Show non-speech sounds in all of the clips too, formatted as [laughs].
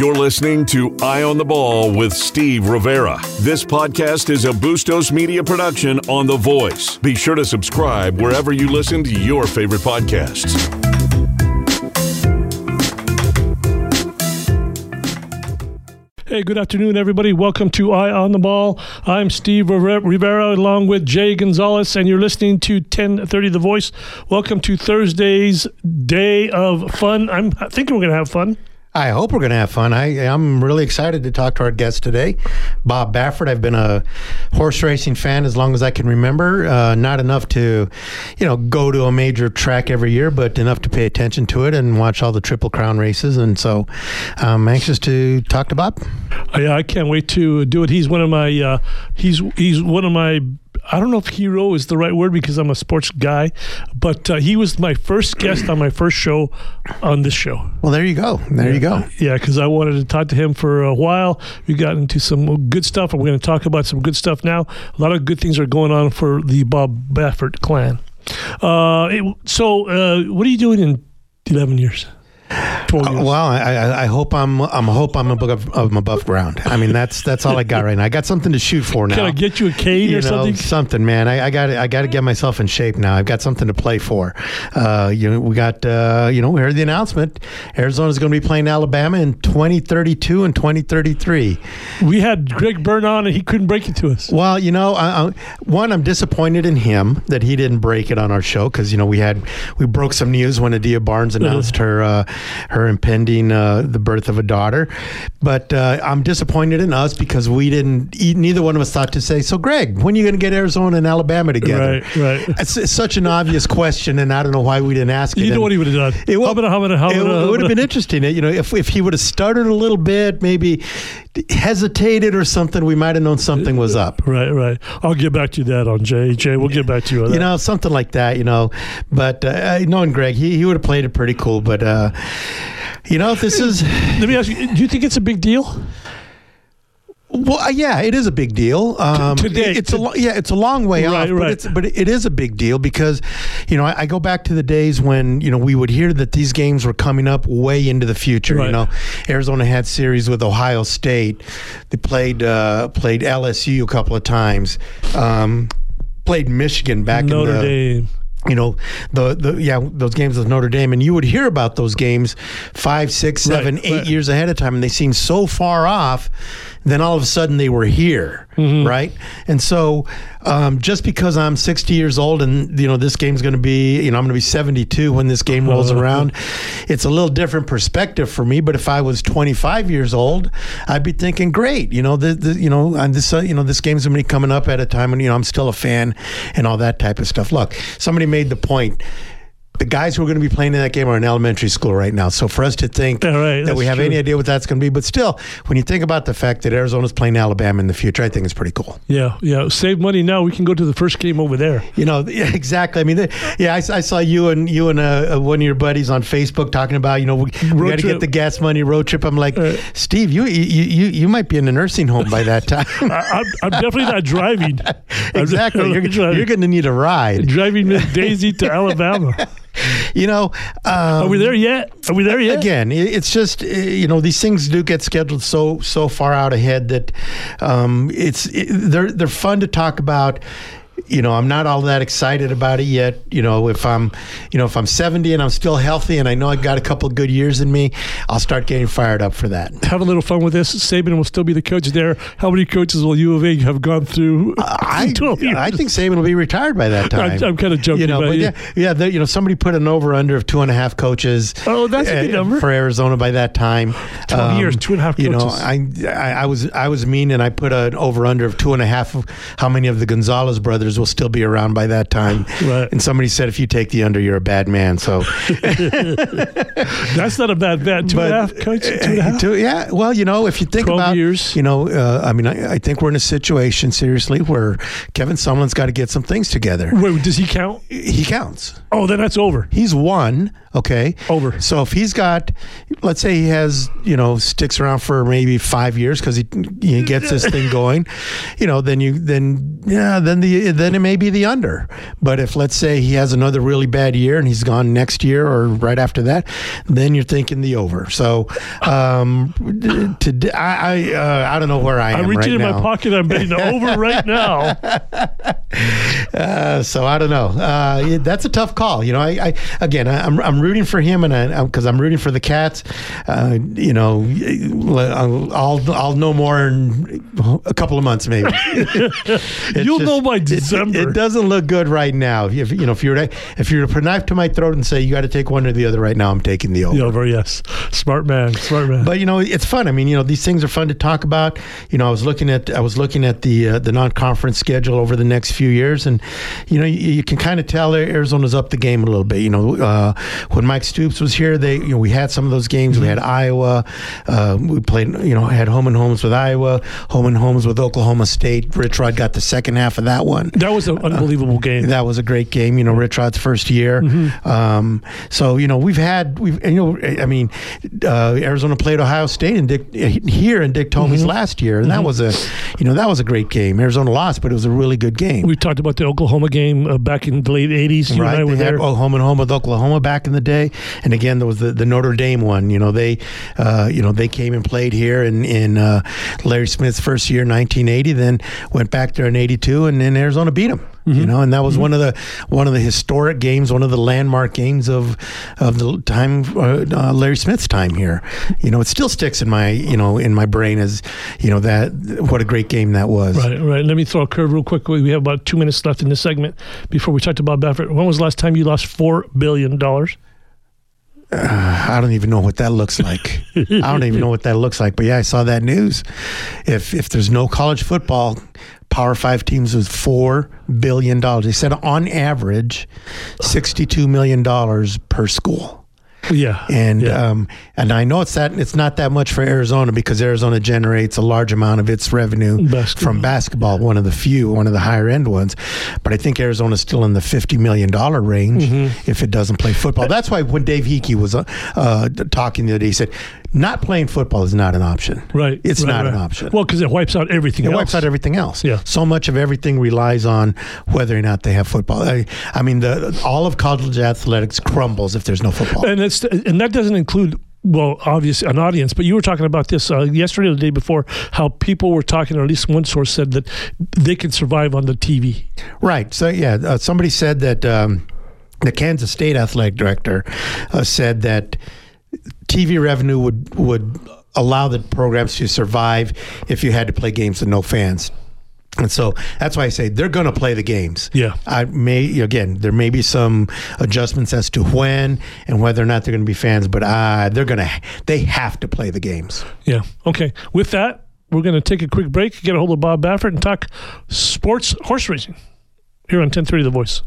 You're listening to Eye on the Ball with Steve Rivera. This podcast is a Bustos Media production on The Voice. Be sure to subscribe wherever you listen to your favorite podcasts. Hey, good afternoon, everybody. Welcome to Eye on the Ball. I'm Steve Rivera, along with Jay Gonzalez, and you're listening to 1030 The Voice. Welcome to Thursday's day of fun. I'm thinking we're going to have fun. I hope we're going to have fun. I, I'm really excited to talk to our guest today, Bob Baffert. I've been a horse racing fan as long as I can remember. Uh, not enough to, you know, go to a major track every year, but enough to pay attention to it and watch all the Triple Crown races. And so I'm anxious to talk to Bob. Yeah, I can't wait to do it. He's one of my, uh, he's, he's one of my I don't know if hero is the right word because I'm a sports guy, but uh, he was my first guest on my first show on this show. Well, there you go. There yeah. you go. Yeah, because I wanted to talk to him for a while. We got into some good stuff, and we're going to talk about some good stuff now. A lot of good things are going on for the Bob Baffert clan. Uh, it, so, uh, what are you doing in 11 years? Uh, well, I, I, hope I'm I'm hope I'm above I'm above ground. I mean, that's that's all I got right now. I got something to shoot for now. Can I get you a cane you or know, something? Something, man. I, I got I got to get myself in shape now. I've got something to play for. Uh, you know, we got uh, you know we heard the announcement. Arizona's going to be playing Alabama in 2032 and 2033. We had Greg Byrne on and he couldn't break it to us. Well, you know, I, I, one I'm disappointed in him that he didn't break it on our show because you know we had we broke some news when Adia Barnes announced her uh, her impending uh, the birth of a daughter. But uh, I'm disappointed in us because we didn't. Neither one of us thought to say. So, Greg, when are you going to get Arizona and Alabama together? Right, right. It's, it's, such an obvious question, and I don't know why we didn't ask it. You know and what he would have done? It, would, it, it would have been interesting. You know, if if he would have started a little bit, maybe hesitated or something, we might have known something was up. Right, right. I'll get back to you that on Jay. Jay, we'll get back to you on that. You know, something like that. You know, but uh, knowing Greg, he he would have played it pretty cool. But uh, you know, this is. Let me ask you: Do you think it's a big deal? Well, uh, yeah, it is a big deal. Um, Today, it's a yeah, it's a long way right, off, right. but it's but it is a big deal because, you know, I, I, go back to the days when you know we would hear that these games were coming up way into the future. Right. You know, Arizona had series with Ohio State. They played uh, played LSU a couple of times. Um, played Michigan back Notre in the Dame you know the the yeah those games with Notre Dame and you would hear about those games five six seven right, eight right. years ahead of time and they seemed so far off then all of a sudden they were here mm-hmm. right? And so um, just because I'm 60 years old and you know this game's going to be you know I'm going to be 72 when this game rolls around it's a little different perspective for me but if I was 25 years old I'd be thinking great you know the, the you know and this uh, you know this game's going to be coming up at a time when you know I'm still a fan and all that type of stuff. Look somebody made the point the guys who are going to be playing in that game are in elementary school right now. So for us to think [laughs] right, that we have true. any idea what that's going to be, but still, when you think about the fact that Arizona's playing Alabama in the future, I think it's pretty cool. Yeah, yeah. Save money now. We can go to the first game over there. You know, [laughs] yeah, exactly. I mean, yeah, I, I, saw you and you and uh, one of your buddies on Facebook talking about, you know, we, we got to get the gas money road trip. I'm like, uh, Steve, you, you you you might be in a nursing home by that time. [laughs] I, am definitely not driving. exactly. You're, you're going to need a ride. Driving Miss Daisy to Alabama. [laughs] you know, um, are we there yet? Are we there yet? Again, it's just you know these things do get scheduled so so far out ahead that um, it's it, they're they're fun to talk about you know, I'm not all that excited about it yet. You know, if I'm, you know, if I'm 70 and I'm still healthy and I know I've got a couple good years in me, I'll start getting fired up for that. Have a little fun with this. Saban will still be the coach there. How many coaches will U of A have gone through? Uh, [laughs] I, [laughs] I think Saban will be retired by that time. I'm, I'm kind of joking. You know, but yeah, yeah, the, you know, somebody put an over under of two and a half coaches. Oh, that's a good uh, number for Arizona by that time. 12 um, years, two and a half. Coaches. You know, I, I, I was I was mean and I put an over under of two and a half. Of how many of the Gonzalez brothers will still be around by that time? Right. And somebody said if you take the under, you're a bad man. So [laughs] that's not a bad bet. Two but, and a half, coach. Two and a half. Two, yeah. Well, you know, if you think about years. you know, uh, I mean, I, I, think we're in a situation seriously where Kevin Sumlin's got to get some things together. Wait, does he count? He counts. Oh, then that's over. He's one. Okay. Over. So if he's got, let's say he has, you know, sticks around for maybe five years because he, he gets this thing [laughs] going, you know, then you then yeah then the then it may be the under. But if let's say he has another really bad year and he's gone next year or right after that, then you're thinking the over. So, um, to, I I, uh, I don't know where I am. I'm reaching right in now. my pocket. I'm betting the over right now. [laughs] Uh, so I don't know. Uh, that's a tough call. You know, I, I again, I, I'm I'm rooting for him, and I because I'm rooting for the Cats. Uh, you know, I'll I'll I'll know more in a couple of months, maybe. [laughs] You'll know by it- it- December. It, doesn't look good right now. If you know, if you're to, if you're to put a knife to my throat and say you got to take one or the other right now, I'm taking the over. The over, yes. Smart man. Smart man. But you know, it's fun. I mean, you know, these things are fun to talk about. You know, I was looking at I was looking at the uh, the non-conference schedule over the next few years, and you know, you, you can kind of tell Arizona's up the game a little bit. You know, uh, when Mike Stoops was here, they you know we had some of those games. We had Iowa. Uh, we played you know had home and homes with Iowa, home and homes with Oklahoma State. Rich Rod got the second half of that one. that was an unbelievable game. That was a great game. You know, Rich Rod's first year. Um, so you know, we've had we've and, you know, I mean, uh, Arizona played Ohio State and Dick here in Dick Tomey's last year, and that was a you know that was a great game. Arizona lost, but it was a really good game. we talked about the Oklahoma game uh, back in the late 80s. You and I Right, were they had there. oh, home and home with Oklahoma back in the day, and again there was the, the Notre Dame one. You know they, uh, you know they came and played here in in uh, Larry Smith's first year, 1980. Then went back there in '82, and then Arizona beat them. You know, and that was one of the one of the historic games, one of the landmark games of of the time uh, uh, Larry Smith's time here. You know, it still sticks in my you know in my brain as you know that what a great game that was. Right, right. Let me throw a curve real quick. We have about two minutes left in this segment before we talk to Bob Baffert. When was the last time you lost $4 billion? Uh, I don't even know what that looks like. I don't even know what that looks like. But yeah, I saw that news. If if there's no college football, Power Five teams is four billion dollars. They said on average, sixty-two million dollars per school. Yeah. And yeah. um, and I know it's that it's not that much for Arizona because Arizona generates a large amount of its revenue Basketball. from basketball, one of the few, one of the higher end ones. But I think Arizona's still in the fifty million dollar range Mm-hmm. if it doesn't play football. That's why when Dave Heeke was uh, uh, talking the other day, he said, "Not playing football is not an option. right. It's right, not right. an option." Well, because it wipes out everything else. it else. wipes out everything else. Yeah. So much of everything relies on whether or not they have football. I, I mean, the all of college athletics crumbles if there's no football. and it's and that doesn't include well obviously an audience but you were talking about this uh, yesterday or the day before how people were talking or at least one source said that they can survive on the tv Right. So yeah, uh, somebody said that um, the Kansas State athletic director uh, said that TV revenue would would allow the programs to survive if you had to play games with no fans. And so that's why I say they're going to play the games. Yeah. I may again there may be some adjustments as to when and whether or not they're going to be fans, but uh, they're going to they have to play the games. yeah okay with that we're going to take a quick break get a hold of bob baffert and talk sports horse racing here on 1030 the voice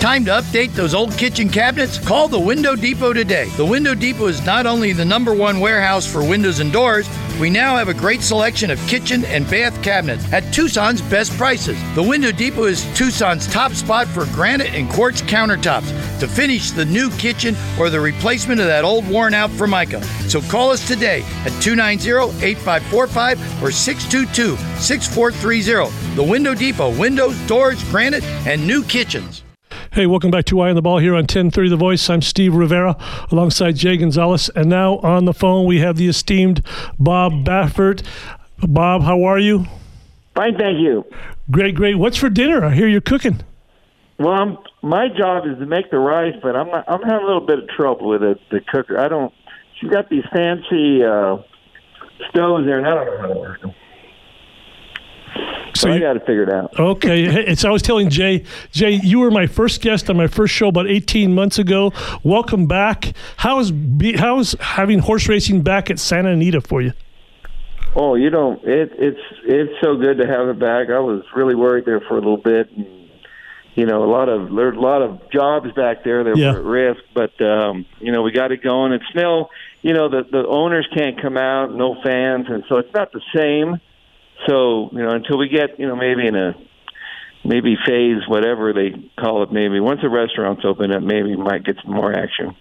Time to update those old kitchen cabinets? Call the Window Depot today. The Window Depot is not only the number one warehouse for windows and doors, we now have a great selection of kitchen and bath cabinets at Tucson's best prices. The Window Depot is Tucson's top spot for granite and quartz countertops to finish the new kitchen or the replacement of that old worn out Formica. So call us today at 290 8545 or 622 6430. The Window Depot windows, doors, granite, and new kitchens. Hey, welcome back to Eye on the Ball here on 1030 The Voice. I'm Steve Rivera alongside Jay Gonzalez. And now on the phone, we have the esteemed Bob Baffert. Bob, how are you? Fine, thank you. Great, great. What's for dinner? I hear you're cooking. Well, I'm, my job is to make the rice, but I'm I'm having a little bit of trouble with it. The cooker, I don't. She's got these fancy uh, stoves there, and I don't know how to work them. So So I you- got to figure it out. Okay, [laughs] it's I was telling Jay, Jay, you were my first guest on my first show about 18 months ago. Welcome back. How's how's having horse racing back at Santa Anita for you? Oh, you don't. It, it's it's so good to have it back. I was really worried there for a little bit, and you know, a lot of there's a lot of jobs back there that Yeah. were at risk. But um, you know, we got it going. It's still, you know, the the owners can't come out, no fans, and so it's not the same. So you know, until we get you know maybe in a maybe phase whatever they call it, maybe once the restaurants open up, maybe we might get some more action.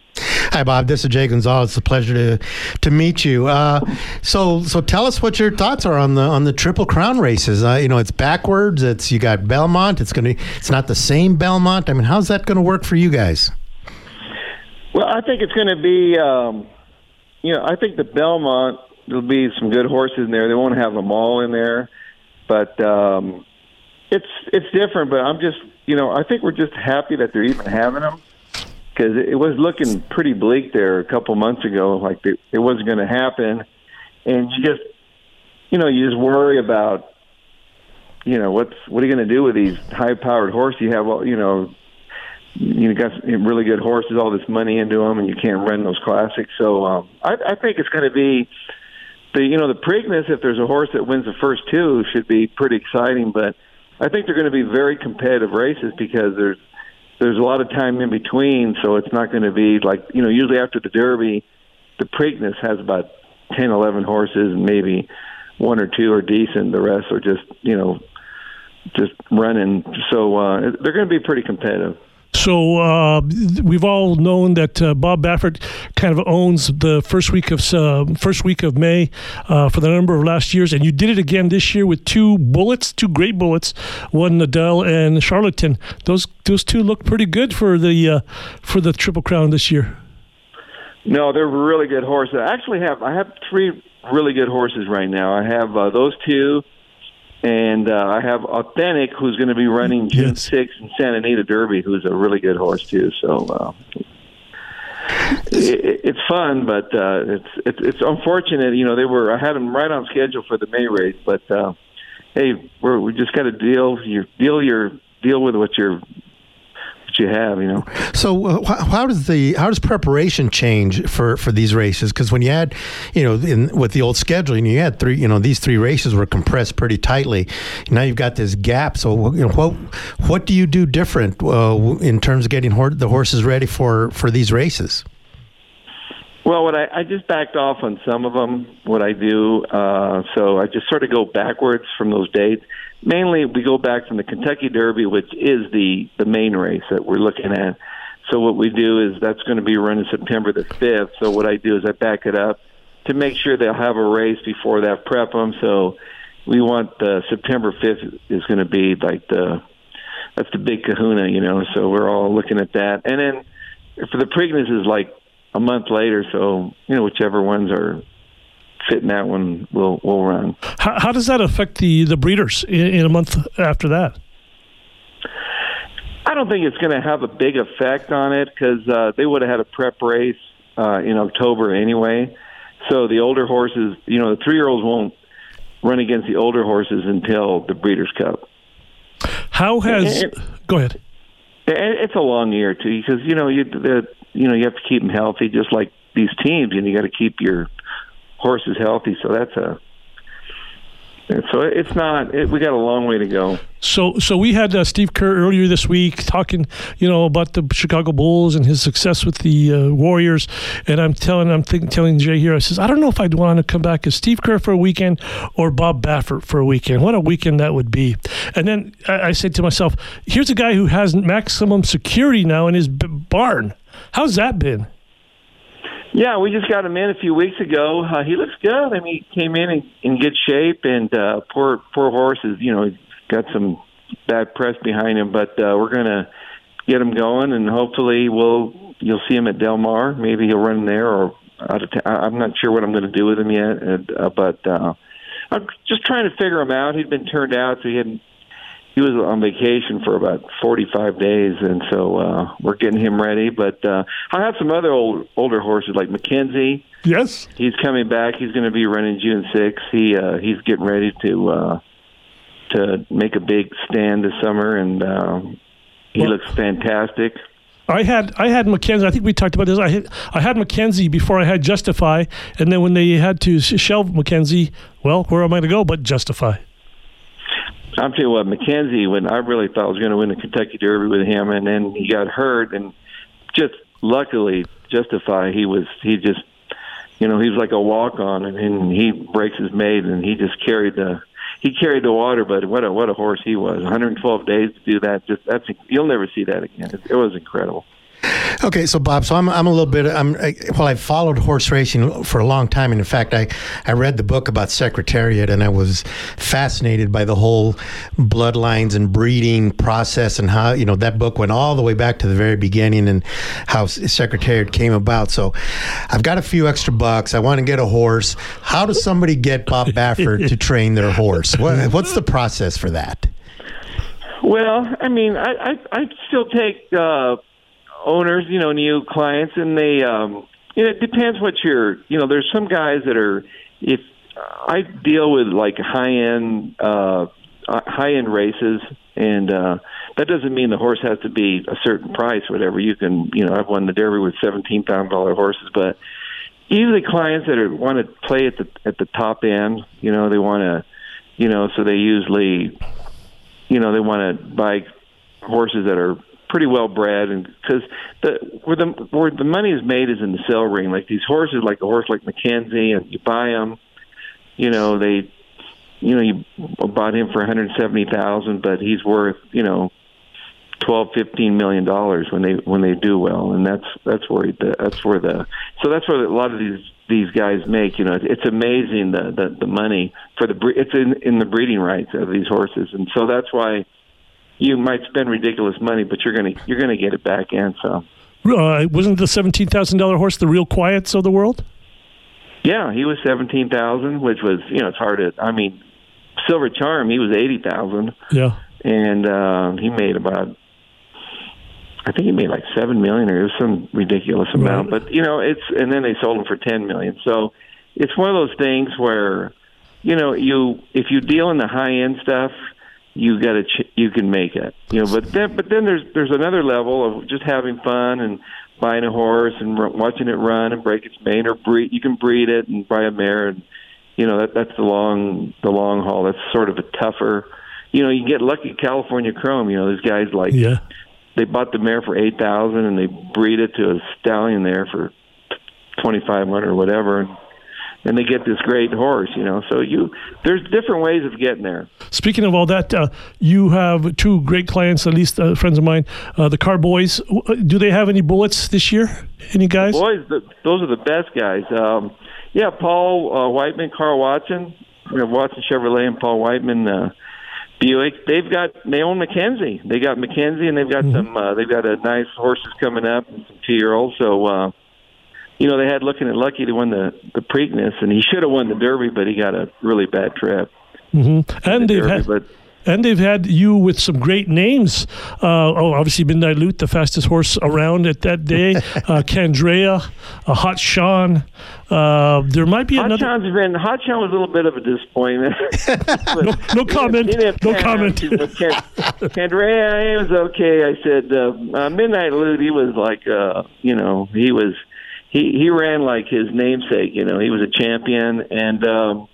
Hi, Bob. This is Jay Gonzalez. It's a pleasure to to meet you. Uh, so, so tell us what your thoughts are on the on the Triple Crown races. Uh, you know, it's backwards. It's you got Belmont. It's going to. It's not the same Belmont. I mean, how's that going to work for you guys? Well, I think it's going to be. Um, you know, I think the Belmont there'll be some good horses in there. They won't have them all in there, but um, it's it's different. But I'm just, you know, I think we're just happy that they're even having them because it was looking pretty bleak there a couple months ago, like it, it wasn't going to happen, and you just, you know, you just worry about, you know, what's what are you going to do with these high-powered horses? You have, you know, you got really good horses, all this money into them, and you can't run those classics. So um, I, I think it's going to be the, you know, the Preakness. If there's a horse that wins the first two, should be pretty exciting. But I think they're going to be very competitive races because there's there's a lot of time in between, so it's not going to be like you know. Usually after the Derby, the Preakness has about ten, eleven horses, and maybe one or two are decent. The rest are just you know just running. So uh, they're going to be pretty competitive. So uh, we've all known that uh, Bob Baffert kind of owns the first week of uh, first week of May uh, for the number of last years, and you did it again this year with two bullets, two great bullets, one Nadal and Charlatan. Those those two look pretty good for the uh, for the Triple Crown this year. No, they're really good horses. I actually have I have three really good horses right now. I have uh, those two and uh, I have Authentic, who's going to be running June yes. 6th in Santa Anita Derby, who's a really good horse too. So uh, it, it's fun, but uh, it's, it's it's unfortunate. You know, they were I had them right on schedule for the May race, but uh, hey, we're, we just got to deal your deal your deal with what you're you have, you know. So uh, how does the how does preparation change for for these races? Because when you had, you know, in, with the old scheduling, you had three, you know, these three races were compressed pretty tightly. Now you've got this gap. So you know, what what do you do different uh, in terms of getting hor- the horses ready for for these races? Well, what I, I just backed off on some of them. What I do, uh, so I just sort of go backwards from those dates mainly we go back from the Kentucky Derby, which is the the main race that we're looking at. So what we do is that's going to be running September the fifth. So what I do is I back it up to make sure they'll have a race before that. Prep them. So we want the September fifth is going to be like the that's the big Kahuna, you know. So we're all looking at that, and then for the Preakness is like a month later. So you know whichever ones are fit in that one will will run. How, how does that affect the the breeders in, in a month after that? I don't think it's going to have a big effect on it because uh, they would have had a prep race uh, in October anyway. So the older horses, you know, the three year olds won't run against the older horses until the Breeders' Cup. How has? And, go ahead. It's a long year too, because you know you the, you know you have to keep them healthy, just like these teams, and you got to keep your horse is healthy. So that's a so it's not. It, we got a long way to go. So, so we had uh, Steve Kerr earlier this week talking, you know, about the Chicago Bulls and his success with the uh, Warriors. And I'm telling, I'm think, telling Jay here, I says, I don't know if I'd want to come back as Steve Kerr for a weekend or Bob Baffert for a weekend. What a weekend that would be! And then I, I said to myself, here's a guy who has maximum security now in his b- barn. How's that been? Yeah, we just got him in a few weeks ago. Uh, he looks good. I mean, he came in in, in good shape, and uh, poor poor horse is you know he's got some bad press behind him, but uh, we're gonna get him going, and hopefully we'll you'll see him at Del Mar. Maybe he'll run there, or out of t- I'm not sure what I'm going to do with him yet, and, uh, but uh, I'm just trying to figure him out. He'd been turned out, so he hadn't he was on vacation for about 45 days, and so uh, we're getting him ready. But uh, I have some other old, older horses like McKinzie. Yes, he's coming back. He's going to be running June 6th. He uh, he's getting ready to uh, to make a big stand this summer, and uh, he well, looks fantastic. I had I had McKinzie. I think we talked about this. I had, I had McKinzie before I had Justify, and then when they had to shelve McKinzie, well, where am I going to go but Justify? I'm telling you what, McKinzie, when I really thought I was going to win the Kentucky Derby with him, and then he got hurt, and just luckily, justify he was he just, you know, he was like a walk on, and, and he breaks his mate, and he just carried the he carried the water. But what a what a horse he was! 112 days to do that, just that's you'll never see that again. It, it was incredible. Okay, so Bob, so I'm, I'm a little bit. I'm I, well, I followed horse racing for a long time, and in fact, I I read the book about Secretariat, and I was fascinated by the whole bloodlines and breeding process, and how you know that book went all the way back to the very beginning, and how Secretariat came about. So, I've got a few extra bucks. I want to get a horse. How does somebody get Bob [laughs] Baffert to train their horse? What, what's the process for that? Well, I mean, I I, I still take. Uh, owners, you know, new clients, and they, um, you know, it depends what you're, you know, there's some guys that are, if I deal with like high end, uh, high end races, and uh, that doesn't mean the horse has to be a certain price, whatever. You can, you know, I've won the Derby with seventeen thousand dollar horses, but usually clients that are, want to play at the at the top end, you know, they want to, you know, so they usually, you know, they want to buy horses that are pretty well bred, and because the where the where the money is made is in the sale ring. Like these horses, like a horse like McKinzie, and you buy them, you know they, you know you bought him for one hundred seventy thousand, but he's worth you know twelve fifteen million dollars when they when they do well, and that's that's where the, that's where the so that's where a lot of these these guys make. You know, it's amazing the the, the money for the it's in in the breeding rights of these horses, and so that's why you might spend ridiculous money, but you're gonna you're gonna get it back in. So, uh, wasn't the seventeen thousand dollar horse the real quiets of the world? Yeah, he was seventeen thousand, which was you know it's hard to. I mean, Silver Charm, he was eighty thousand. Yeah, and uh, he made about. I think he made like seven million, or it was some ridiculous amount. Right. But you know, it's and then they sold him for ten million. So it's one of those things where, you know, you if you deal in the high end stuff, you got to ch- you can make it you know but then but then there's there's another level of just having fun and buying a horse and r- watching it run and break its mane or breed you can breed it and buy a mare and you know that that's the long the long haul. That's sort of a tougher you know you get lucky california chrome you know there's guys like yeah. they bought the mare for eight thousand and they breed it to a stallion there for twenty five hundred or whatever and and they get this great horse, you know. So you there's different ways of getting there. Speaking of all that, uh, you have two great clients, at least uh, friends of mine, uh, the Car Boys. Do they have any bullets this year? Any guys? The boys, the, those are the best guys. Um, yeah, Paul uh, Weitman, Karl Watson, you know, Watson Chevrolet, and Paul Weitman. Uh, Buick. They've got they own McKinzie. They got McKinzie, and they've got mm-hmm. some. Uh, they've got a nice horses coming up and some two year olds. So uh, you know, they had Lookin At Lucky to win the the Preakness, and he should have won the Derby, but he got a really bad trip. Mm-hmm. And the they've Derby, had. But, and they've had you with some great names. Uh, oh, obviously Midnight Lute, the fastest horse around at that day. [laughs] uh, Candrea, uh, Hot Sean. Uh, there might be Hot another. Sean's been Hot Sean was a little bit of a disappointment. [laughs] no, no comment. no comment. [laughs] Candrea, it was okay. I said uh, uh, Midnight Lute. He was like, uh, you know, he was he he ran like his namesake. You know, he was a champion, and um,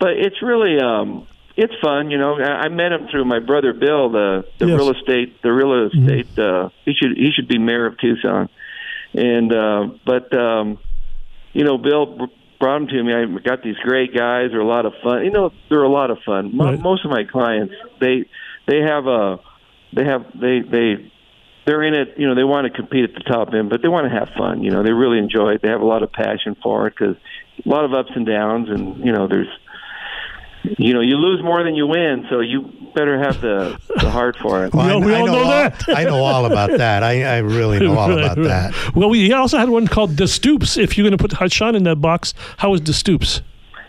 but it's really um, it's fun. You know, I, I met him through my brother Bill, the the yes. real estate the real mm-hmm. estate. Mm-hmm. Uh, he should he should be mayor of Tucson, and uh, but um, you know, Bill brought them to me. I got these great guys. They're a lot of fun. You know, they're a lot of fun. Right. Most of my clients, they they have a they have they they they're in it. You know, they want to compete at the top end, but they want to have fun. You know, they really enjoy it. They have a lot of passion for it because a lot of ups and downs, and you know, there's you know, you lose more than you win, so you better have the, the heart for it. Well, we, all, I, know, know all, that. I know all about that. I, I really know all right, about right. [laughs] that. Well, we also had one called the Stoops. If you're going to put Hashan in that box, how was the Stoops?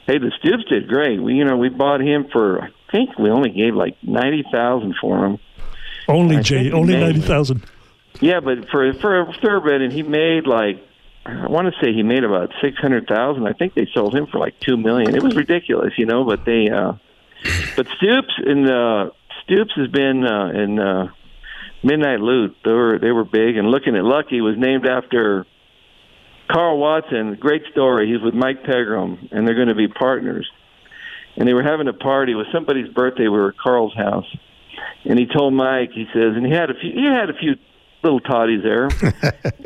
Hey, the Stoops did great. We, you know, we bought him for I think we only gave like ninety thousand for him. Only Jay, only ninety thousand. Yeah, but for for a thoroughbred, and he made like I want to say he made about six hundred thousand. I think they sold him for like two million. It was ridiculous, you know. But they, uh but Stoops and uh Stoops has been uh, in uh, Midnight Lute. They were they were big, and Lookin At Lucky was named after Karl Watson. Great story. He's with Mike Pegram, and they're going to be partners. And they were having a party. It was somebody's birthday. We were at Karl's house and he told Mike, he says, and he had a few, he had a few little toddies there,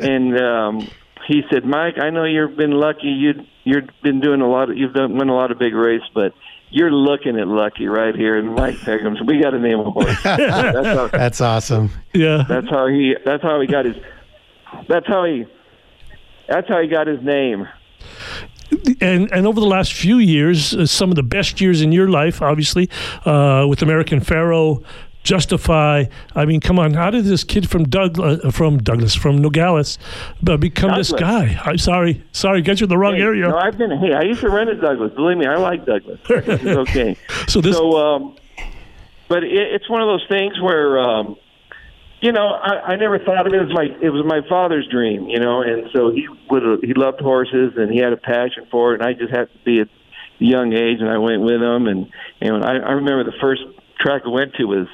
[laughs] and um, he said, Mike, I know you've been lucky. You you've been doing a lot. Of, you've done won a lot of big races, but you're looking at Lucky right here, and Mike Pegram's. We got to name a horse. [laughs] that's, how, that's awesome. Yeah, that's how he. That's how he got his that's how he that's how he got his name. And and over the last few years, uh, some of the best years in your life, obviously, uh, with American Pharoah, Justify. I mean, come on, how did this kid from Doug uh, from Douglas from Nogales uh, become Douglas. this guy? I'm sorry, sorry, got you in the wrong Hey, area. No, I've been. Hey, I used to rent at Douglas. Believe me, I like Douglas. It's okay. [laughs] so this, So, um, but it, it's one of those things where, um, you know, I, I never thought of it as my. It was my father's dream, you know, and so he would. He loved horses and he had a passion for it, and I just had to be at a young age, and I went with him, and and I, I remember the first track I went to was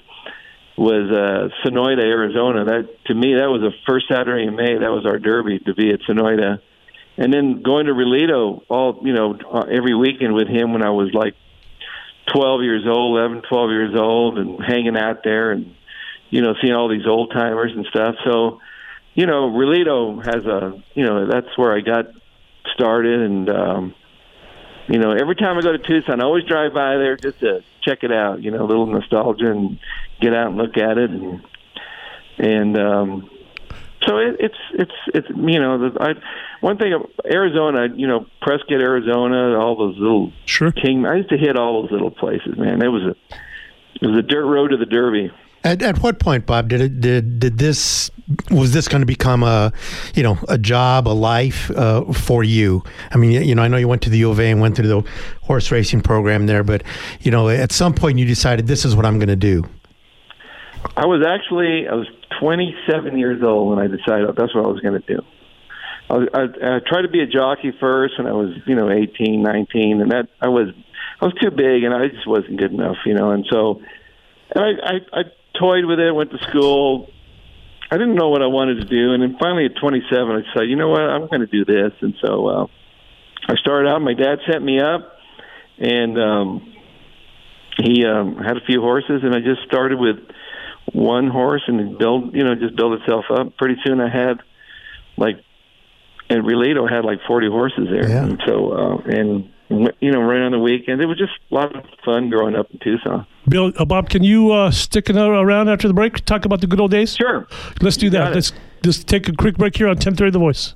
was uh, Sonoyta, Arizona. That to me, that was the first Saturday in May. That was our derby to be at Sonoyta, and then going to Rillito all you know uh, every weekend with him when I was like 12 years old, 11, 12 years old, and hanging out there and you know seeing all these old timers and stuff. So you know, Rillito has a you know that's where I got started and. um you know, every time I go to Tucson, I always drive by there just to check it out. You know, a little nostalgia and get out and look at it, and and um, so it, it's it's it's you know, the, I, one thing Arizona, you know, Prescott, Arizona, all those little sure. King. I used to hit all those little places, man. It was a it was a dirt road to the Derby. At, at what point, Bob, did it did did this was this going to become a you know a job, a life uh, for you? I mean, you know, I know you went to the U of A and went through the horse racing program there, but you know, at some point you decided this is what I'm going to do. I was actually I was 27 years old when I decided that's what I was going to do. I, I, I tried to be a jockey first, when I was you know 18, 19, and that I was I was too big, and I just wasn't good enough, you know, and so and I, I I toyed with it, went to school. I didn't know what I wanted to do, and then finally at 27, I decided, you know what, I'm going to do this, and so uh, I started out. My dad set me up, and um, he um, had a few horses, and I just started with one horse and it build, you know, just built itself up. Pretty soon, I had like, and Rillito had like 40 horses there, Yeah. and so uh, and you know, right on the weekend, it was just a lot of fun growing up in Tucson. Bill, uh, Bob, can you uh, stick around after the break? Talk about the good old days. Sure. Let's do that. Let's just take a quick break here on 10:30 The Voice.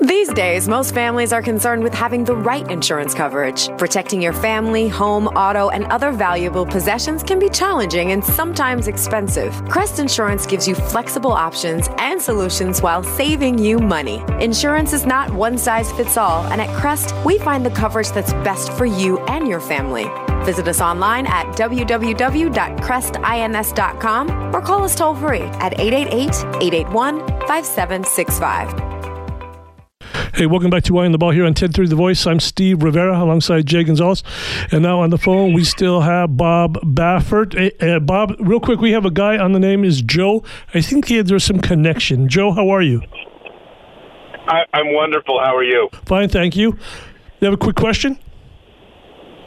These days, most families are concerned with having the right insurance coverage. Protecting your family, home, auto, and other valuable possessions can be challenging and sometimes expensive. Crest Insurance gives you flexible options and solutions while saving you money. Insurance is not one size fits all, and at Crest, we find the coverage that's best for you and your family. Visit us online at www.crestins.com or call us toll free at 888 881 5765. Hey, welcome back to Eye on the Ball here on 1030 The Voice. I'm Steve Rivera alongside Jay Gonzalez. And now on the phone, we still have Bob Baffert. Eh, Bob, real quick, we have a guy on the name is Joe. I think he, there's some connection. Joe, how are you? I, I'm wonderful. How are you? Fine, thank you. You have a quick question?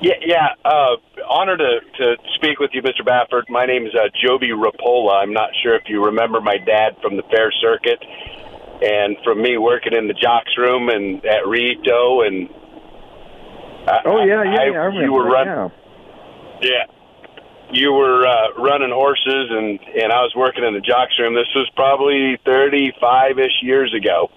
Yeah, yeah. Uh, honored to, to speak with you, Mr. Baffert. My name is uh, Joby Rapola. I'm not sure if you remember my dad from the fair circuit, and from me working in the jocks room and at Rito, and I- Oh yeah, yeah, I- yeah. I remember. you were running. yeah. Yeah. You were uh, running horses, and and I was working in the jocks room. This was probably thirty-five ish years ago,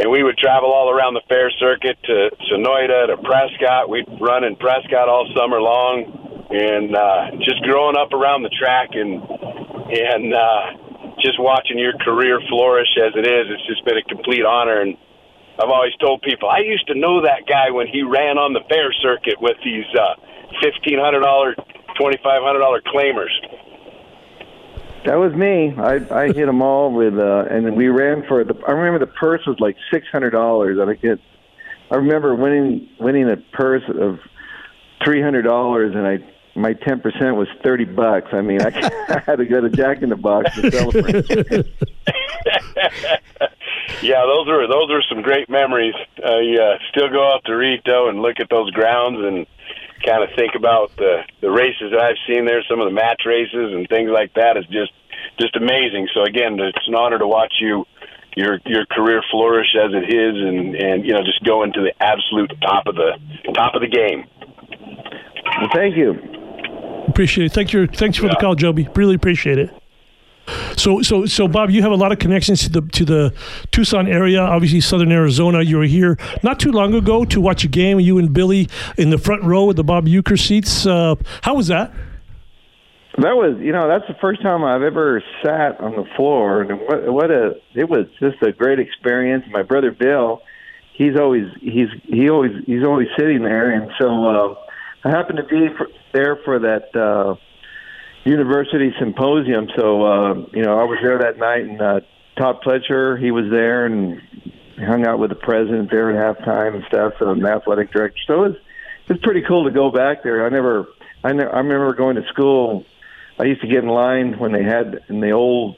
and we would travel all around the fair circuit to Sonoyta to Prescott. We'd run in Prescott all summer long, and uh, just growing up around the track and and uh, just watching your career flourish as it is. It's just been a complete honor, and I've always told people I used to know that guy when he ran on the fair circuit with these uh, fifteen hundred dollar, twenty five hundred dollar claimers. That was me. I I hit them all with, uh, and we ran for the. I remember the purse was like six hundred dollars. I get. I remember winning winning a purse of three hundred dollars, and I my ten percent was thirty bucks. I mean, I, [laughs] I had to go to Jack in the Box to celebrate. [laughs] yeah, those are those were some great memories. I uh, still go out to Rito and look at those grounds and kind of think about the the races that I've seen there. Some of the match races and things like that is just just amazing. So again, it's an honor to watch you your your career flourish as it is, and and you know just go into the absolute top of the top of the game. well, thank you. Appreciate it. Thank you. Thanks for the call, Joby. Really appreciate it. So, so, so, Bob, you have a lot of connections to the to the Tucson area. Obviously, Southern Arizona. You were here not too long ago to watch a game. You and Billy in the front row with the Bob Euchre seats. Uh, how was that? That was, you know, that's the first time I've ever sat on the floor, and what, what a it was just a great experience. My brother Bill, he's always he's he always he's always sitting there, and so uh, I happened to be for, there for that uh, university symposium. So uh, you know, I was there that night, and uh, Todd Pletcher he was there, and hung out with the president there at halftime and stuff, and the athletic director. So it was it was pretty cool to go back there. I never I, ne- I remember going to school I used to get in line when they had in the old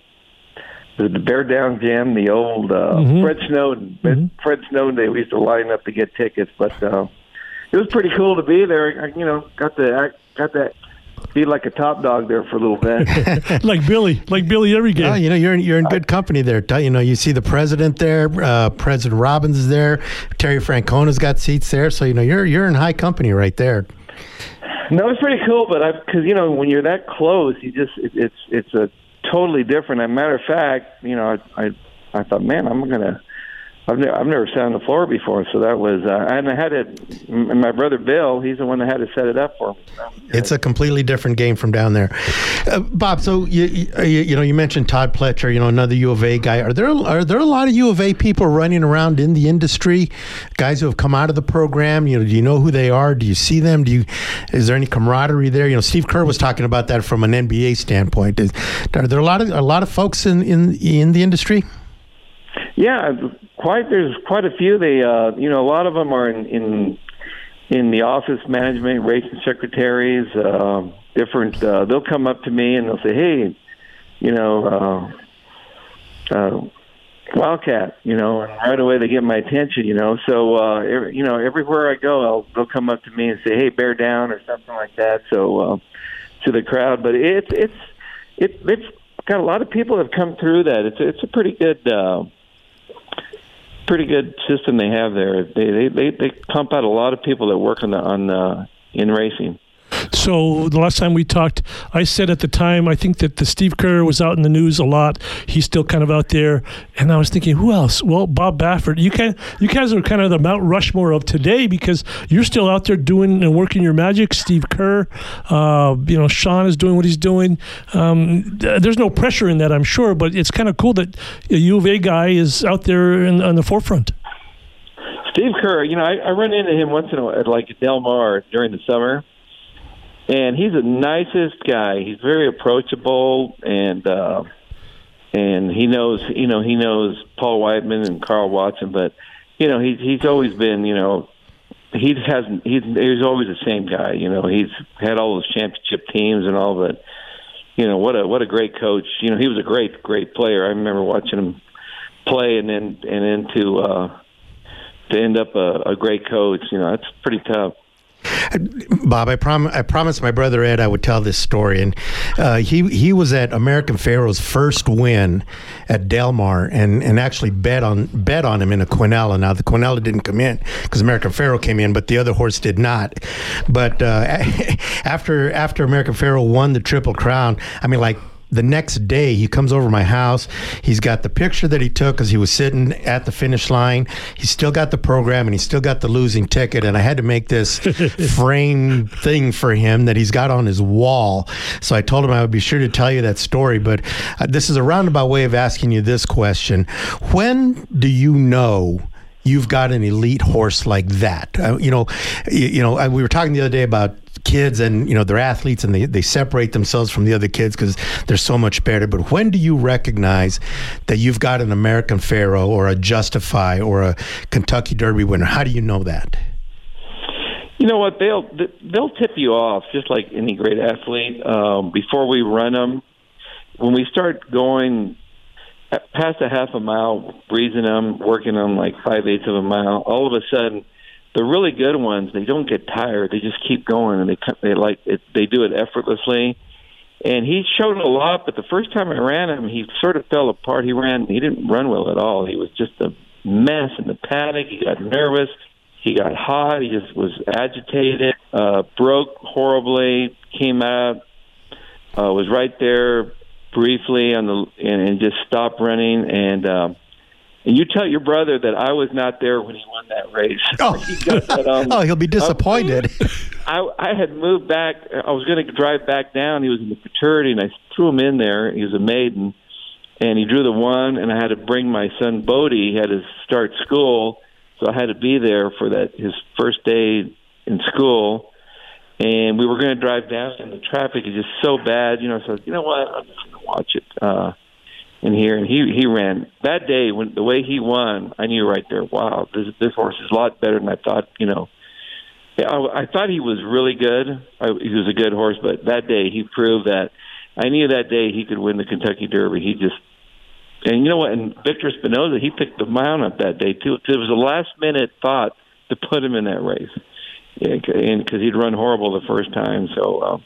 the, the Bear Down Gym, the old uh, mm-hmm. Fred Snowden. Mm-hmm. Fred Snowden Day. We used to line up to get tickets, but uh, it was pretty cool to be there. I, you know, got to act, got that be like a top dog there for a little bit. [laughs] like Billy, like Billy every game. Oh, you know, you're in, you're in good company there. You know, you see the president there, uh, President Robbins is there, Terry Francona's got seats there, so you know you're you're in high company right there. No, it's pretty cool, but I because you know when you're that close, you just it, it's it's a totally different. As a matter of fact, you know, I I, I thought, man, I'm gonna I've never, I've never sat on the floor before, so that was uh, and I had it. My brother Bill, he's the one that had to set it up for me. It's a completely different game from down there, uh, Bob. So you, you, you know you mentioned Todd Pletcher, you know another U of A guy. Are there are there a lot of U of A people running around in the industry, guys who have come out of the program? You know, do you know who they are? Do you see them? Do you is there any camaraderie there? You know, Steve Kerr was talking about that from an NBA standpoint. Is, are there a lot of a lot of folks in in in the industry? Yeah, quite. There's quite a few. They, uh, you know, a lot of them are in in, in the office management, racing secretaries, uh, different. Uh, they'll come up to me and they'll say, "Hey, you know, uh, uh, Wildcat," you know, and right away they get my attention, you know. So, uh, every, you know, everywhere I go, I'll, they'll come up to me and say, "Hey, bear down" or something like that. So, uh, to the crowd, but it's it's it, it's got a lot of people have come through that. It's it's a pretty good. Uh, pretty good system they have there. They they they, they pump out a lot of people that work on the on uh, in racing. So the last time we talked, I said at the time I think that the Steve Kerr was out in the news a lot. He's still kind of out there, and I was thinking, who else? Well, Bob Baffert. You can you guys are kind of the Mount Rushmore of today because you're still out there doing and working your magic. Steve Kerr, uh, you know, Sean is doing what he's doing. Um, there's no pressure in that, I'm sure, but it's kind of cool that a U of A guy is out there in, on the forefront. Steve Kerr, you know, I, I run into him once in a while, like at Del Mar during the summer and he's the nicest guy. He's very approachable, and uh, and he knows, you know, he knows Paul Weitman and Karl Watson, but you know, he's he's always been, you know, he hasn't. He's he's always the same guy. You know, he's had all those championship teams and all that. You know, what a what a great coach. You know, he was a great great player. I remember watching him play, and then and then to uh, to end up a, a great coach. You know, that's pretty tough. Bob, I, prom- I promised my brother Ed I would tell this story, and uh, he he was at American Pharoah's first win at Del Mar, and, and actually bet on bet on him in a Quinella. Now the Quinella didn't come in because American Pharoah came in, but the other horse did not. But uh, [laughs] after after American Pharoah won the Triple Crown, I mean, like the next day he comes over my house. He's got the picture that he took as he was sitting at the finish line. He's still got the program and he's still got the losing ticket and i had to make this [laughs] frame thing for him that he's got on his wall. So i told him i would be sure to tell you that story but uh, this is a roundabout way of asking you this question. When do you know you've got an elite horse like that. Uh, you know, you, you know, we were talking the other day about kids and you know they're athletes and they, they separate themselves from the other kids because they're so much better. But when do you recognize that you've got an american Pharoah or a justify or a kentucky derby winner? How do you know that? You know what? They'll they'll tip you off just like any great athlete um, before we run them when we start going past a half a mile breezing them working them like five eighths of a mile all of a sudden the really good ones they don't get tired. They just keep going and they they like it they do it effortlessly. And he showed a lot but the first time i ran him he sort of fell apart. He ran he didn't run well at all. He was just a mess in the paddock. He got nervous. He got hot. He just was agitated uh broke horribly came out uh was right there briefly on the and, and just stopped running. And. Um, and you tell your brother that I was not there when he won that race. Oh, [laughs] he that on- [laughs] oh he'll be disappointed. [laughs] I, I had moved back. I was going to drive back down. He was in the fraternity, and I threw him in there. He was a maiden, and he drew the one. And I had to bring my son Bode. He had to start school, so I had to be there for that his first day in school. And we were going to drive down, and the traffic is just so bad. You know, so I said, you know what? I'm just going to watch it. Uh, in here, and he he ran that day when the way he won. I knew right there. Wow, this this horse is a lot better than I thought. You know, I, I thought he was really good. I, he was a good horse, but that day he proved that. I knew that day he could win the Kentucky Derby. He just and you know what? And Victor Espinoza, he picked the mount up that day too. It was a last minute thought to put him in that race, yeah, and because he'd run horrible the first time. So, uh,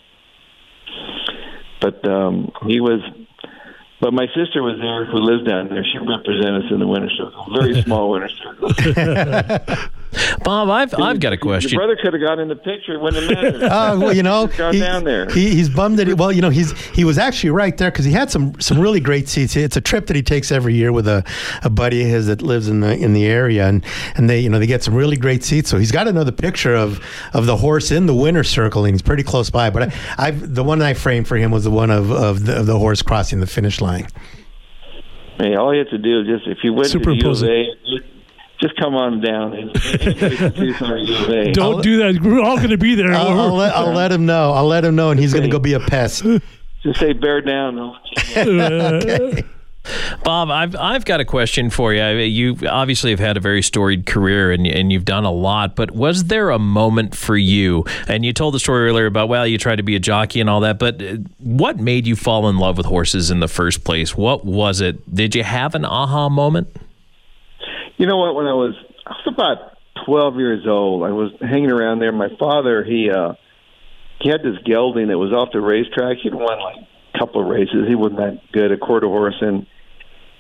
but um, he was. But my sister was there, who lives down there. She represented us in the winter circle, very [laughs] small winter circle. [laughs] Bob, I've I've got a question. Your brother could have got in the picture. when It wouldn't mattered. Uh, [laughs] well, you know, gone he- down there. He, he's bummed that. He, well, you know, he's he was actually right there because he had some some really great seats. It's a trip that he takes every year with a, a buddy of his that lives in the in the area, and and they you know they get some really great seats. So he's got another picture of of the horse in the winner circle, and he's pretty close by. But I, I've the one I framed for him was the one of of the, of the horse crossing the finish line. Hey, all you have to do is just if you went to the U of Superimpose it. A, just come on down. and- and see some of U of A. Don't do that. We're all going to be there. I'll, I'll, let, I'll let him know. I'll let him know, and he's going to go be a pest. [laughs] Just say bear down. I'll let you know. Bob, I've I've got a question for you. You obviously have had a very storied career and and you've done a lot, but was there a moment for you? And you told the story earlier about well, you tried to be a jockey and all that, but uh, what made you fall in love with horses in the first place? What was it? Did you have an aha moment? You know what? When I was I was about twelve years old, I was hanging around there. My father, he uh he had this gelding that was off the racetrack. He'd won like a couple of races. He wasn't that good, a quarter horse, and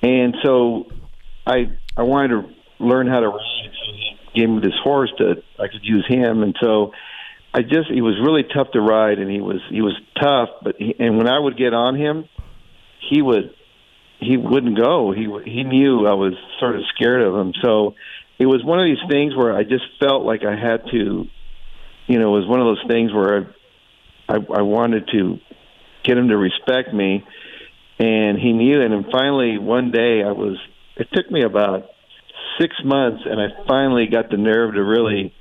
and so I I wanted to learn how to ride. So he gave me this horse that I could use him, and so I just he was really tough to ride, and he was he was tough. But he, and when I would get on him, he would he wouldn't go. He he knew I was sort of scared of him. So it was one of these things where I just felt like I had to, you know, it was one of those things where I I, I wanted to get him to respect me, and he knew. And finally, one day, I was. It took me about six months, and I finally got the nerve to really,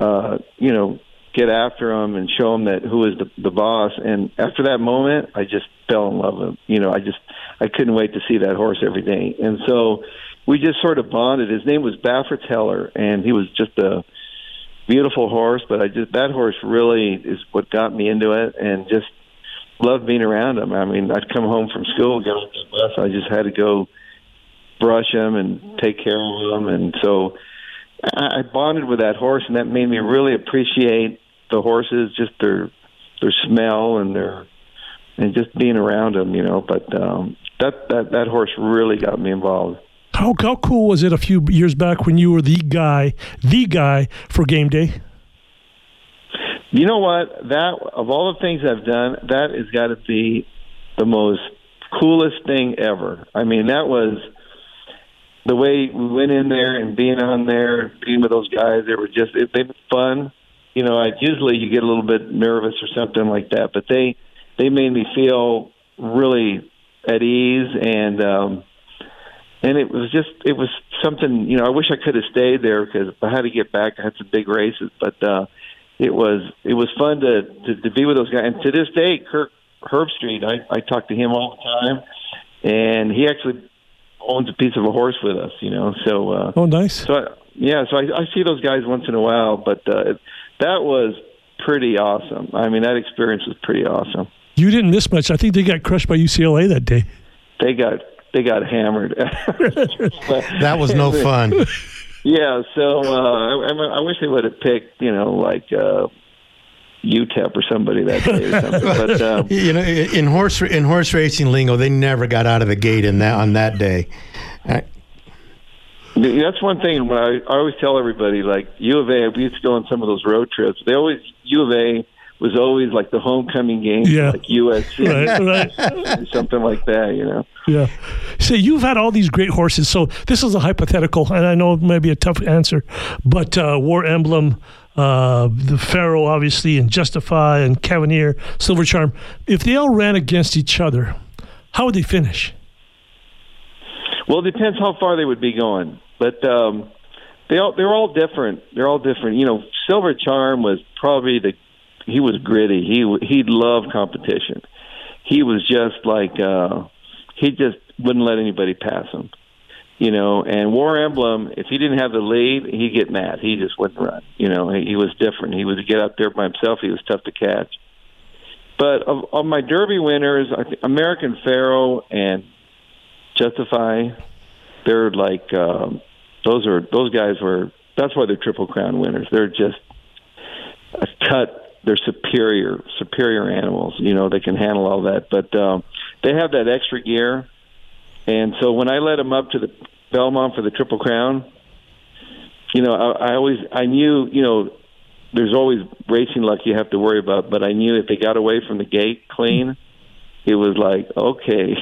uh, you know, get after him and show him that who is the, the boss. And after that moment, I just fell in love with him. You know, I just I couldn't wait to see that horse every day. And so we just sort of bonded. His name was Baffert's Heller, and he was just a beautiful horse. But I just that horse really is what got me into it, and just loved being around him. I mean, I'd come home from school, get on the bus, I just had to go brush him and take care of him, and so I bonded with that horse, and that made me really appreciate the horses, just their their smell and their and just being around them, you know. But um, that that that horse really got me involved. How, how cool was it a few years back when you were the guy, the guy for game day? You know what? That of all the things I've done, that has got to be the most coolest thing ever. I mean, that was the way we went in there and being on there, being with those guys. They were just it, they were fun. You know, I usually you get a little bit nervous or something like that, but they they made me feel really at ease and um and it was just it was something you know i wish i could have stayed there because i had to get back i had some big races but uh it was it was fun to to, to be with those guys and to this day kirk herbstreit i i talk to him all the time and he actually owns a piece of a horse with us you know so uh Oh, nice. so I, yeah so i i see those guys once in a while but uh that was pretty awesome i mean that experience was pretty awesome You didn't miss much. I think they got crushed by UCLA that day. they got they got hammered [laughs] That was no fun. [laughs] Yeah, so uh, I, I- I wish they would have picked, you know, like uh, UTEP or somebody that day or something. [laughs] but um, You know, in horse in horse racing lingo, they never got out of the gate in that on that day. Uh, that's one thing. When I, I always tell everybody, like U of A, we used to go on some of those road trips. They always U of A was always like the homecoming game, Yeah. like USC, [laughs] Right, right. something like that. You know. Yeah. So you've had all these great horses. So this is a hypothetical, and I know it may be a tough answer, but uh, War Emblem, uh, the Pharoah, obviously, and Justify, and Cavalier, Silver Charm. If they all ran against each other, how would they finish? Well, it depends how far they would be going, but um, they all they're all different. They're all different. You know, Silver Charm was probably the he was gritty. He he loved competition. He was just like uh, he just wouldn't let anybody pass him. You know, and War Emblem, if he didn't have the lead, he'd get mad. He just wouldn't run. You know, he, he was different. He would get out there by himself. He was tough to catch. But of, of my Derby winners, I think American Pharoah and Justify, they're like um, those are those guys were. That's why they're Triple Crown winners. They're just a cut. They're superior, superior animals. You know, they can handle all that. But um, they have that extra gear, and so when I led them up to the Belmont for the Triple Crown, you know, I, I always I knew you know there's always racing luck you have to worry about, but I knew if they got away from the gate clean, it was like okay,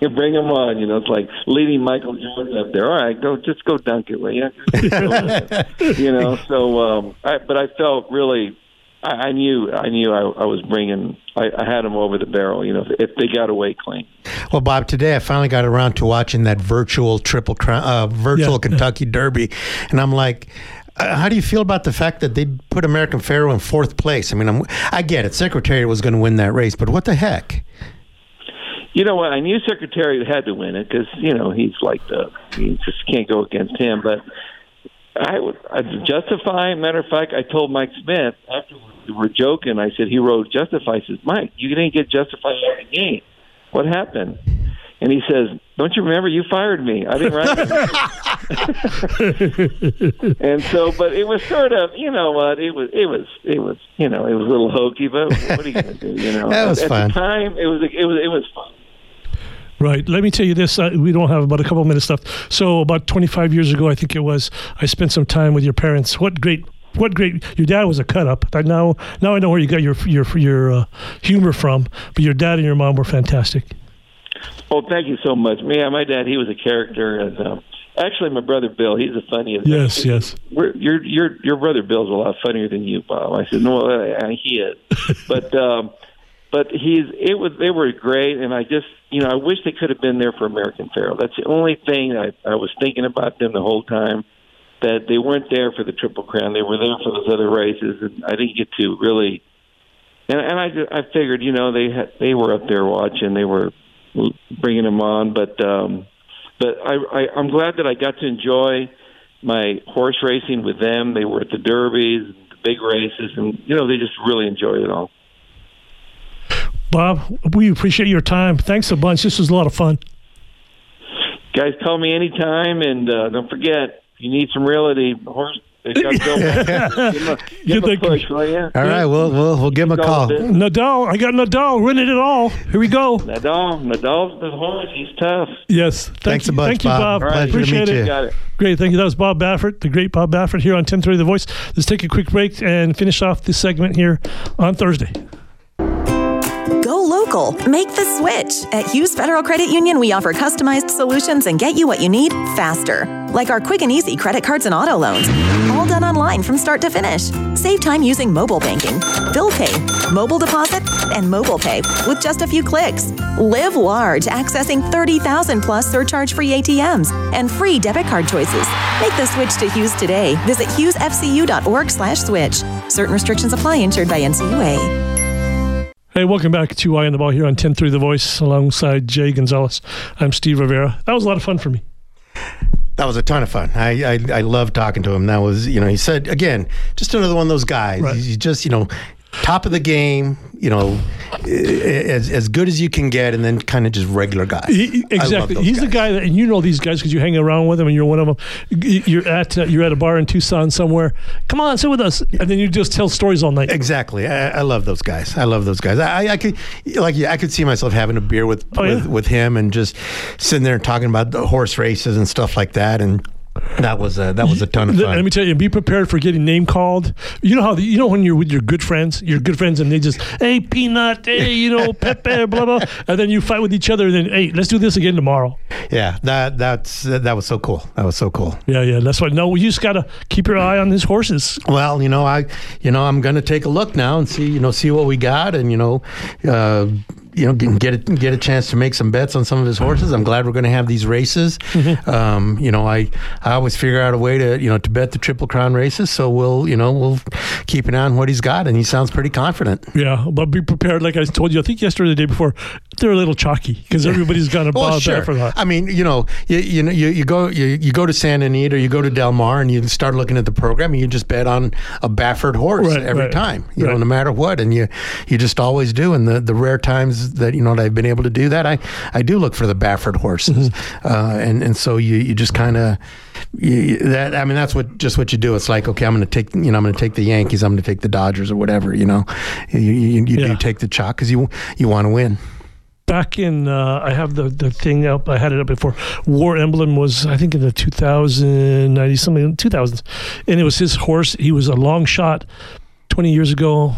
[laughs] bring him on. You know, it's like leading Michael Jordan up there. All right, go just go dunk it, will you? [laughs] you know, so um, I, but I felt really. I, I knew, I knew, I, I was bringing. I, I had him over the barrel. You know, if, if they got away clean. Well, Bob, today I finally got around to watching that virtual triple crown, uh, virtual Yeah. Kentucky Derby, and I'm like. Uh, how do you feel about the fact that they put American Pharoah in fourth place? I mean, I'm, I get it. Secretary was going to win that race, but what the heck? You know what? I knew Secretary had to win it because you know he's like the you just can't go against him. But I would I justify. Matter of fact, I told Mike Smith after we were joking. I said he wrote Justify. He says, Mike, you didn't get Justify out of the game. What happened? And he says, "Don't you remember? You fired me. I didn't write him." [laughs] and so, but it was sort of, you know what? It was, it was, it was, you know, it was a little hokey. But what are you going to do? You know, That was at, fun. At the time, it was, it was, it was fun. Right. Let me tell you this. Uh, we don't have about a couple minutes left. So about 25 years ago, I think it was, I spent some time with your parents. What great, what great. Your dad was a cut up. I now, now I know where you got your your your uh, humor from. But your dad and your mom were fantastic. Oh, thank you so much. Yeah, my dad, he was a character. And, um, actually, my brother Bill, he's the funniest. Yes, yes. We're, your your your brother Bill's a lot funnier than you, Bob. I said, no, uh, he is. [laughs] but um, but he's it was they were great, and I just you know I wish they could have been there for American Pharoah. That's the only thing I I was thinking about them the whole time. That they weren't there for the Triple Crown. They were there for those other races, and I didn't get to really. And and I, I figured you know they had they were up there watching. They were bringing them on, but um, but I, I I'm glad that I got to enjoy my horse racing with them. They were at the derbies, the big races, and you know they just really enjoyed it all. Bob, we appreciate your time. Thanks a bunch. This was a lot of fun. Guys, call me anytime, and uh, don't forget if you need some reality, horse. They got [laughs] Bill Walker. give him a, give him [laughs] a push, will you? All right, we'll we'll, we'll give him a call. Nadal, I got Nadal winning it all. Here we go. Nadal, Nadal's the horse. He's tough. Yes. Thank Thanks you. a bunch, Thank you, Bob. Bob. Pleasure to Appreciate meet it. you. Got it. Great. Thank you. That was Bob Baffert, the great Bob Baffert here on 1030 The Voice. Let's take a quick break and finish off this segment here on Thursday. Local. Make the switch. At Hughes Federal Credit Union, we offer customized solutions and get you what you need faster. Like our quick and easy credit cards and auto loans. All done online from start to finish. Save time using mobile banking, bill pay, mobile deposit, and mobile pay with just a few clicks. Live large, accessing 30,000 plus surcharge free ATMs and free debit card choices. Make the switch to Hughes today. Visit hughesfcu.org slash switch. Certain restrictions apply insured by NCUA. Hey, welcome back to Eye on the Ball here on 1030 The Voice alongside Jay Gonzalez. I'm Steve Rivera. That was a lot of fun for me. That was a ton of fun. I, I I love talking to him. That was you know he said again just another one of those guys. Right. He's just you know top of the game. You know as as good as you can get, and then kind of just regular guy. He- he- I love exactly. He's the guy that, and you know these guys because you hang around with them, and you're one of them. You're at uh, you're at a bar in Tucson somewhere. Come on, sit with us, and then you just tell stories all night. Exactly. I, I love those guys. I love those guys. I, I could like yeah, I could see myself having a beer with Oh, with, yeah? with him and just sitting there and talking about the horse races and stuff like that. And that was a, that was a ton of fun. Let me tell you, be prepared for getting name called. You know how the, you know when you're with your good friends, your good friends, and they just hey peanut, hey you know Pepe, blah blah, [laughs] and then you fight with each other, and then hey let's do this again tomorrow. Yeah, that that's that was so cool. That was so cool. Yeah, yeah, that's why. No, you just gotta keep your eye on these horses. Well, you know, I you know I'm going to take a look now and see you know see what we got, and you know. Uh, you know, get a, get a chance to make some bets on some of his horses. I'm glad we're going to have these races. Mm-hmm. [laughs] Um, you know, I I always figure out a way to you know to bet the Triple Crown races. So we'll you know we'll keep an eye on what he's got, and he sounds pretty confident. Yeah, but be prepared. Like I told you, I think yesterday, or the day before, they're a little chalky because everybody's got a [laughs] well, sure. for that. I mean, you know, you you know you, you go you, you go to Santa Anita, or you go to Del Mar, and you start looking at the program, and you just bet on a Baffert horse right, every right, time. You right. know, no matter what, and you you just always do. And the the rare times that you know that I've been able to do that, I, I do look for the Baffert horses, mm-hmm. uh, and and so you you just kind of that I mean that's what just what you do. It's like okay, I'm going to take you know I'm going to take the Yankees, I'm going to take the Dodgers or whatever. You know, you you, you yeah. do take the chalk because you you want to win back in uh, I have the the thing up I had it up before War Emblem was I think in the 2090 something 2000s and it was his horse he was a long shot 20 years ago.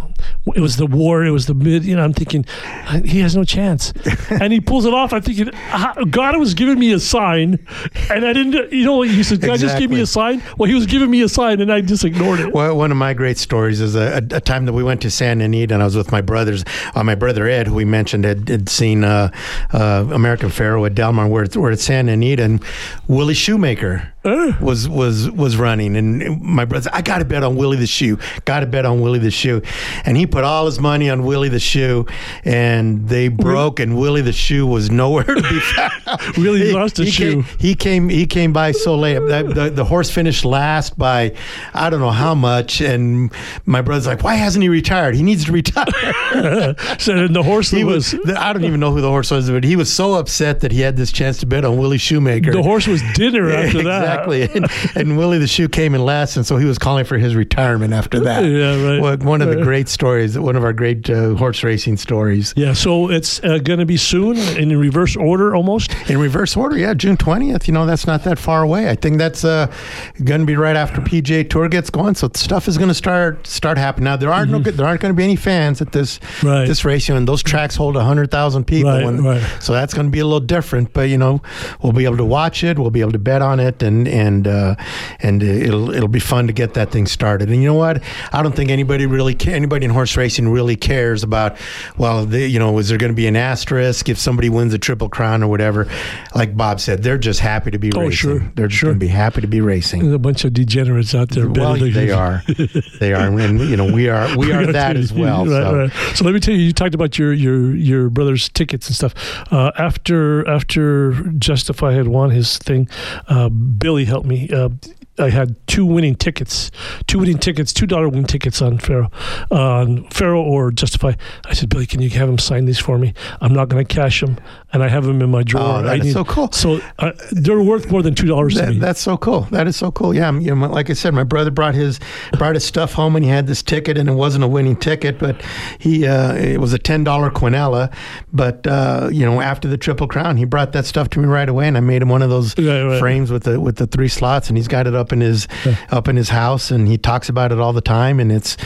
It was the war. It was the mid. You know, I'm thinking he has no chance, [laughs] and he pulls it off. I'm thinking God was giving me a sign, and I didn't. You know, he said, "God exactly. just give me a sign." Well, he was giving me a sign, and I just ignored it. Well, one of my great stories is a, a, a time that we went to Santa Anita, and I was with my brothers. Uh, my brother Ed, who we mentioned, had, had seen uh, uh, American Pharoah at Del Mar. We're, we're at Santa Anita, and Willie Shoemaker was was was running, and my brother, I got to bet on Willie the Shoe. Got to bet on Willie the Shoe, and he put all his money on Willie the Shoe, and they broke, and Willie the Shoe was nowhere to be found. [laughs] really lost a he shoe. Came, he came he came by so late. The, the, the, horse finished last by I don't know how much, and my brother's like, why hasn't he retired? He needs to retire. [laughs] so the horse he was, was. I don't even know who the horse was, but he was so upset that he had this chance to bet on Willie Shoemaker. The horse was dinner [laughs] after that exactly. And, and, Willie the Shoe came in last, and so he was calling for his retirement after that. Yeah, right. One of the great stories, one of our great uh, horse racing stories. Yeah, so it's uh, going to be soon in reverse order almost? In reverse order, yeah, June 20th. You know, that's not that far away. I think that's uh, going to be right after PGA Tour gets going, so stuff is going to start start happening. Now, there aren't, mm-hmm. no, there aren't going to be any fans at this, right. this race, You and those tracks hold 100,000 people. Right, when, right. So that's going to be a little different, but, you know, we'll be able to watch it, we'll be able to bet on it, and, and uh, and it'll it'll be fun to get that thing started. And you know what? I don't think anybody really anybody in horse racing really cares about. Well, the, you know, is there going to be an asterisk if somebody wins a triple crown or whatever? Like Bob said, they're just happy to be oh, racing. Sure, they're just sure. going to be happy to be racing. There's a bunch of degenerates out there. Well, they are. [laughs] they are, and you know, we are. We are that as well. [laughs] Right, so. Right. so let me tell you, you talked about your your your brother's tickets and stuff. Uh, after after Justify had won his thing, uh, Billy helped me. Uh, I had two winning tickets, two winning tickets, two dollar win tickets on Pharoah, on Pharoah or Justify. I said, Billy, can you have him sign these for me? I'm not going to cash them, and I have them in my drawer. Oh, that need, so cool. So uh, they're worth more than two dollars to me. That's so cool. That is so cool. Yeah, you know, like I said, my brother brought his brought his stuff home, and he had this ticket, and it wasn't a winning ticket, but he uh, it was a ten dollar Quinella. But uh, you know, after the Triple Crown, he brought that stuff to me right away, and I made him one of those right, right. frames with the with the three slots, and he's got it up up in his yeah. up in his house, and he talks about it all the time. And it's,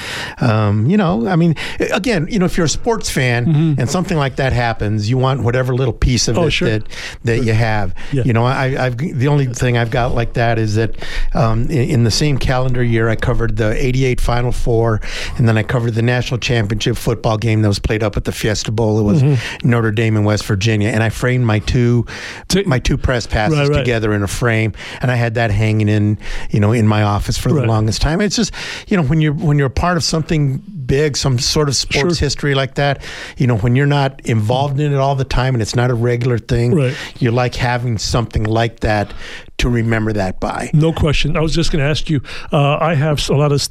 um, you know, I mean, again, you know, if you're a sports fan mm-hmm. and something like that happens, you want whatever little piece of oh, it sure. that that sure. you have. Yeah. You know, I, have the only thing I've got like that is that um, in, in, the same calendar year, I covered the '88 Final Four, and then I covered the national championship football game that was played up at the Fiesta Bowl. It was mm-hmm. Notre Dame and West Virginia, and I framed my two my two press passes right, right. together in a frame, and I had that hanging in you know, in my office for the longest time. It's just, you know, when you're when you're part of something big, some sort of sports sure. history like that, you know, when you're not involved in it all the time and it's not a regular thing, right. you like having something like that to remember that by. No question. I was just going to ask you. Uh, I have a lot of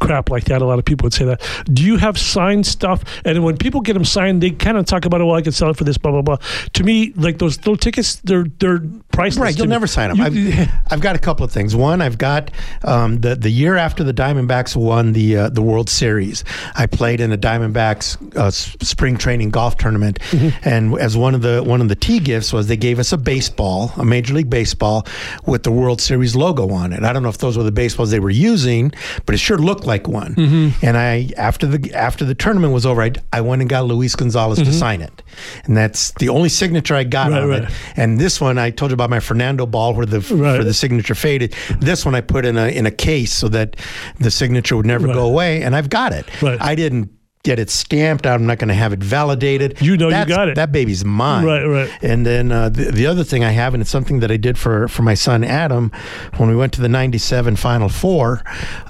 crap like that. A lot of people would say that. Do you have signed stuff? And when people get them signed, they kind of talk about, oh, well, I can sell it for this, blah blah blah. To me, like those little tickets, they're they're priceless. Right, you'll me. never sign them. You- I've, [laughs] I've got a couple of things. One, I've got um, the the year after the Diamondbacks won the uh, the World Series. I played in a Diamondbacks uh, spring training golf tournament, Mm-hmm. and as one of the one of the tee gifts was they gave us a baseball, a Major League Baseball, with the World Series logo on it. I don't know if those were the baseballs they were using, but it sure looked like one. Mm-hmm. And I after the after the tournament was over, I, I went and got Luis Gonzalez to sign it, and that's the only signature I got Mm-hmm. Right, on right. it. And this one, I told you about my Fernando ball where the Right. where the signature faded. This one I put in a in a case so that the signature would never go away, and I've got it. Right. I didn't get it stamped. I'm not going to have it validated. You know you got it. That baby's mine. Right, right. And then uh, the, the other thing I have, and it's something that I did for for my son Adam when we went to the '97 Final Four.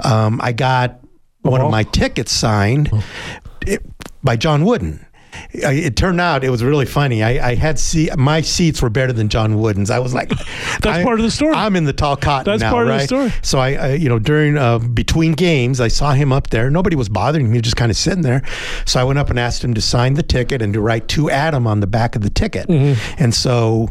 Um, I got one Oh. of my tickets signed it, by John Wooden. I- It turned out it was really funny. I, I had see my seats were better than John Wooden's. I was like, [laughs] That's I- part of the story. I'm in the tall cotton That's now, part of the story. So I, I you know, during uh, between games, I saw him up there. Nobody was bothering him. me, just kind of sitting there. So I went up and asked him to sign the ticket and to write to Adam on the back of the ticket. Mm-hmm. And so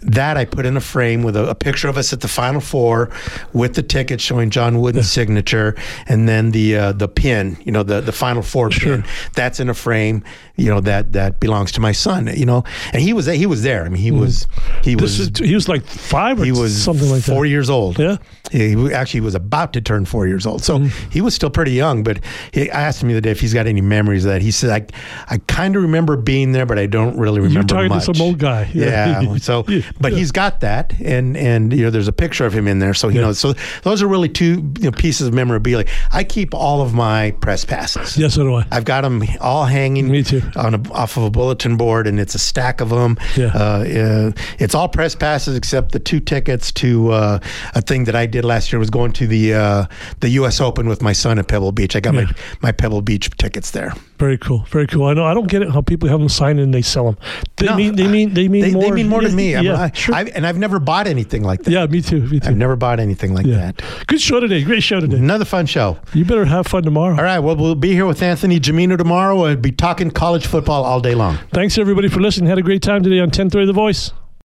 that I put in a frame with a, a picture of us at the Final Four with the ticket showing John Wooden's signature, and then the uh, the pin, you know, the the Final Four pin. That's in a frame, you know, that that belongs to my son. You know, and he was he was there. I mean, he was he Mm. This was is, he was like five or he was something like four that. years old. Yeah. he he actually was about to turn four years old, so Mm-hmm. he was still pretty young. But he, I asked him the other day if he's got any memories of that. He said, "I I kind of remember being there, but I don't really remember You're talking to some old guy. Yeah. Yeah. [laughs] so, Yeah. But he's got that, and and you know, there's a picture of him in there, so you Yeah. know, so those are really two you know, pieces of memorabilia. I keep all of my press passes. Yes, so do I. I've got them all hanging. Me too. On a, off of a bulletin board, and it's a stack of them. Yeah. Uh, uh, it's all press passes except the two tickets to uh, a thing that I did last year. Was going to the uh, the U.S. Open with my son at Pebble Beach. I got Yeah. my my Pebble Beach tickets there. Very cool. Very cool. I know. I don't get it how people have them signed and they sell them. They No, mean. They mean. They mean They, more. they mean more to me. I'm- Yeah. I, sure. I've, and I've never bought anything like that. yeah. Me too. Me too. I've never bought anything like yeah. that. Good show today. Great show today. Another fun show. You better have fun tomorrow. All right. Well, we'll be here with Anthony Gimino tomorrow. We'll be talking college football all day long. Thanks everybody for listening. Had a great time today on 1030 The Voice.